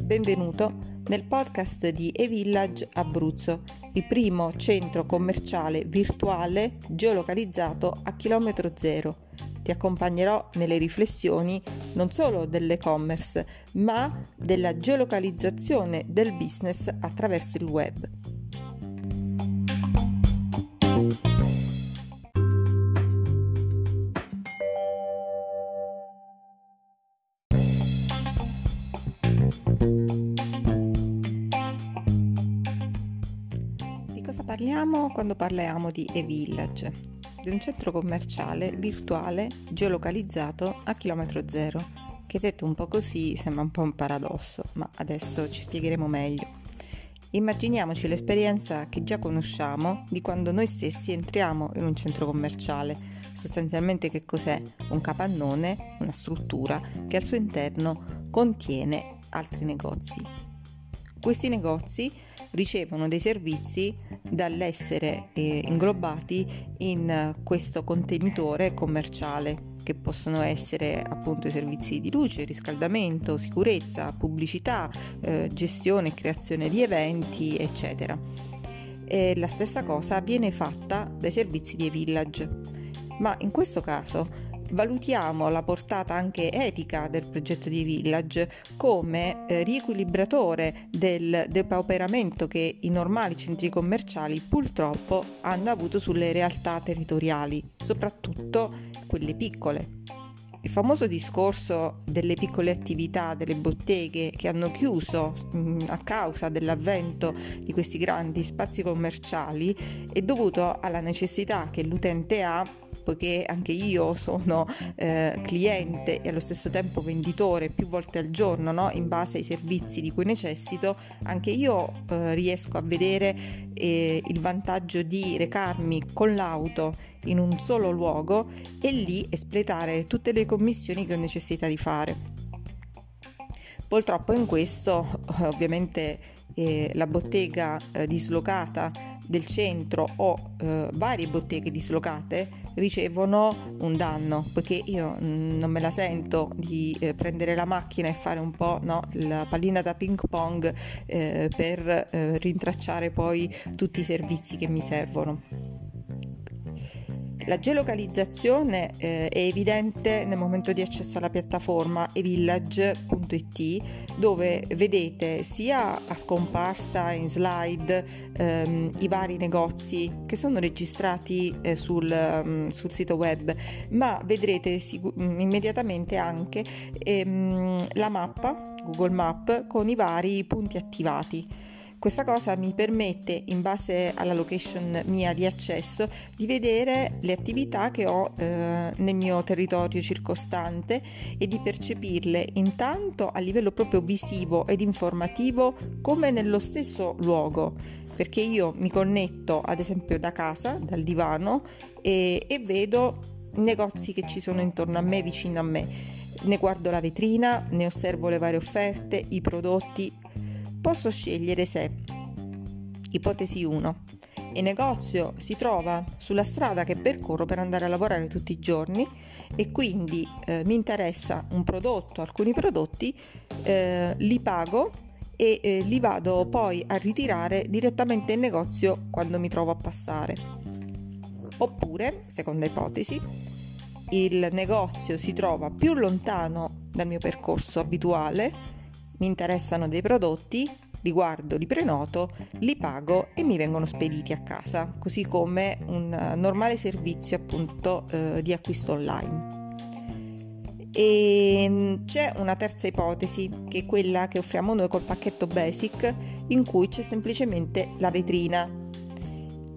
Benvenuto nel podcast di eVillage Abruzzo, il primo centro commerciale virtuale geolocalizzato a chilometro zero. Ti accompagnerò nelle riflessioni non solo dell'e-commerce, ma della geolocalizzazione del business attraverso il web. Cosa parliamo quando parliamo di e-village? Di un centro commerciale virtuale geolocalizzato a chilometro zero, che detto un po' così sembra un po' un paradosso, ma adesso ci spiegheremo meglio. Immaginiamoci l'esperienza che già conosciamo di quando noi stessi entriamo in un centro commerciale. Sostanzialmente che cos'è? Un capannone, una struttura che al suo interno contiene altri negozi. Questi negozi ricevono dei servizi dall'essere eh, inglobati in questo contenitore commerciale che possono essere appunto i servizi di luce, riscaldamento, sicurezza, pubblicità, eh, gestione e creazione di eventi, eccetera. E la stessa cosa viene fatta dai servizi di e-village, ma in questo caso valutiamo la portata anche etica del progetto di Village come eh, riequilibratore del depauperamento che i normali centri commerciali purtroppo hanno avuto sulle realtà territoriali, soprattutto quelle piccole. Il famoso discorso delle piccole attività, delle botteghe che hanno chiuso mm, a causa dell'avvento di questi grandi spazi commerciali è dovuto alla necessità che l'utente ha poiché anche io sono eh, cliente e allo stesso tempo venditore più volte al giorno, no? in base ai servizi di cui necessito, anche io eh, riesco a vedere eh, il vantaggio di recarmi con l'auto in un solo luogo e lì espletare tutte le commissioni che ho necessità di fare. Purtroppo in questo ovviamente eh, la bottega eh, dislocata del centro o eh, varie botteghe dislocate ricevono un danno poiché io mm, non me la sento di eh, prendere la macchina e fare un po' no, la pallina da ping pong eh, per eh, rintracciare poi tutti i servizi che mi servono. La geolocalizzazione eh, è evidente nel momento di accesso alla piattaforma evillage.it dove vedete sia a scomparsa in slide ehm, i vari negozi che sono registrati eh, sul, um, sul, sito web, ma vedrete sic- immediatamente anche ehm, la mappa Google Map con i vari punti attivati. Questa cosa mi permette, in base alla location mia di accesso, di vedere le attività che ho eh, nel mio territorio circostante e di percepirle intanto a livello proprio visivo ed informativo come nello stesso luogo perché io mi connetto ad esempio da casa, dal divano e, e vedo negozi che ci sono intorno a me, vicino a me. Ne guardo la vetrina, ne osservo le varie offerte, i prodotti, posso scegliere se, ipotesi 1, il negozio si trova sulla strada che percorro per andare a lavorare tutti i giorni e quindi eh, mi interessa un prodotto, alcuni prodotti, eh, li pago e eh, li vado poi a ritirare direttamente in negozio quando mi trovo a passare. Oppure, seconda ipotesi, il negozio si trova più lontano dal mio percorso abituale mi interessano dei prodotti, li guardo, li prenoto, li pago e mi vengono spediti a casa, così come un normale servizio appunto eh, di acquisto online. E mm, c'è una terza ipotesi, che è quella che offriamo noi col pacchetto Basic, in cui c'è semplicemente la vetrina.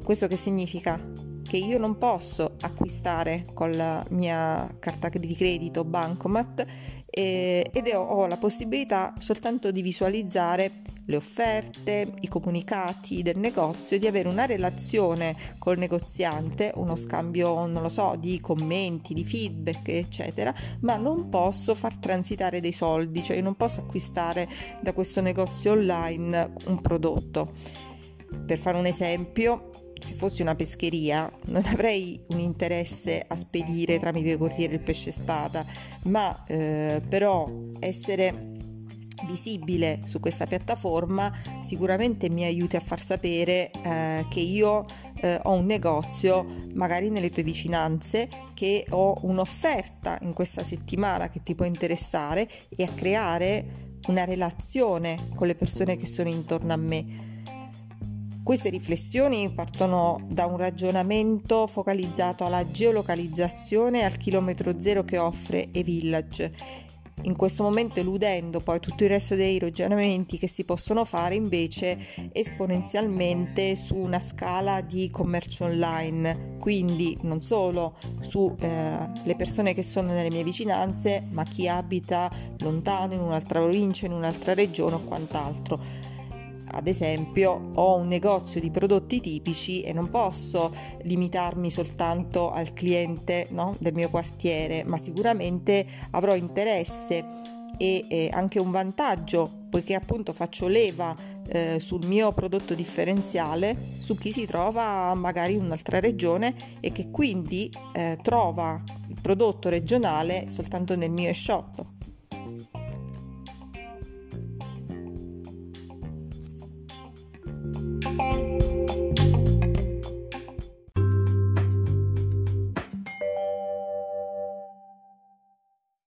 Questo che significa? Che io non posso acquistare con la mia carta di credito Bancomat eh, ed ho, ho la possibilità soltanto di visualizzare le offerte, i comunicati del negozio, di avere una relazione col negoziante, uno scambio, non lo so, di commenti, di feedback, eccetera, ma non posso far transitare dei soldi, cioè non posso acquistare da questo negozio online un prodotto. Per fare un esempio, se fossi una pescheria non avrei un interesse a spedire tramite corriere il pesce spada, ma eh, però essere visibile su questa piattaforma sicuramente mi aiuti a far sapere eh, che io eh, ho un negozio magari nelle tue vicinanze che ho un'offerta in questa settimana che ti può interessare e a creare una relazione con le persone che sono intorno a me. Queste riflessioni partono da un ragionamento focalizzato alla geolocalizzazione al chilometro zero che offre eVillage in questo momento eludendo poi tutto il resto dei ragionamenti che si possono fare invece esponenzialmente su una scala di commercio online, quindi non solo sulle eh, persone che sono nelle mie vicinanze, ma chi abita lontano in un'altra provincia, in un'altra regione o quant'altro ad esempio ho un negozio di prodotti tipici e non posso limitarmi soltanto al cliente no, del mio quartiere, ma sicuramente avrò interesse e eh, anche un vantaggio poiché appunto faccio leva eh, sul mio prodotto differenziale su chi si trova magari in un'altra regione e che quindi eh, trova il prodotto regionale soltanto nel mio shop.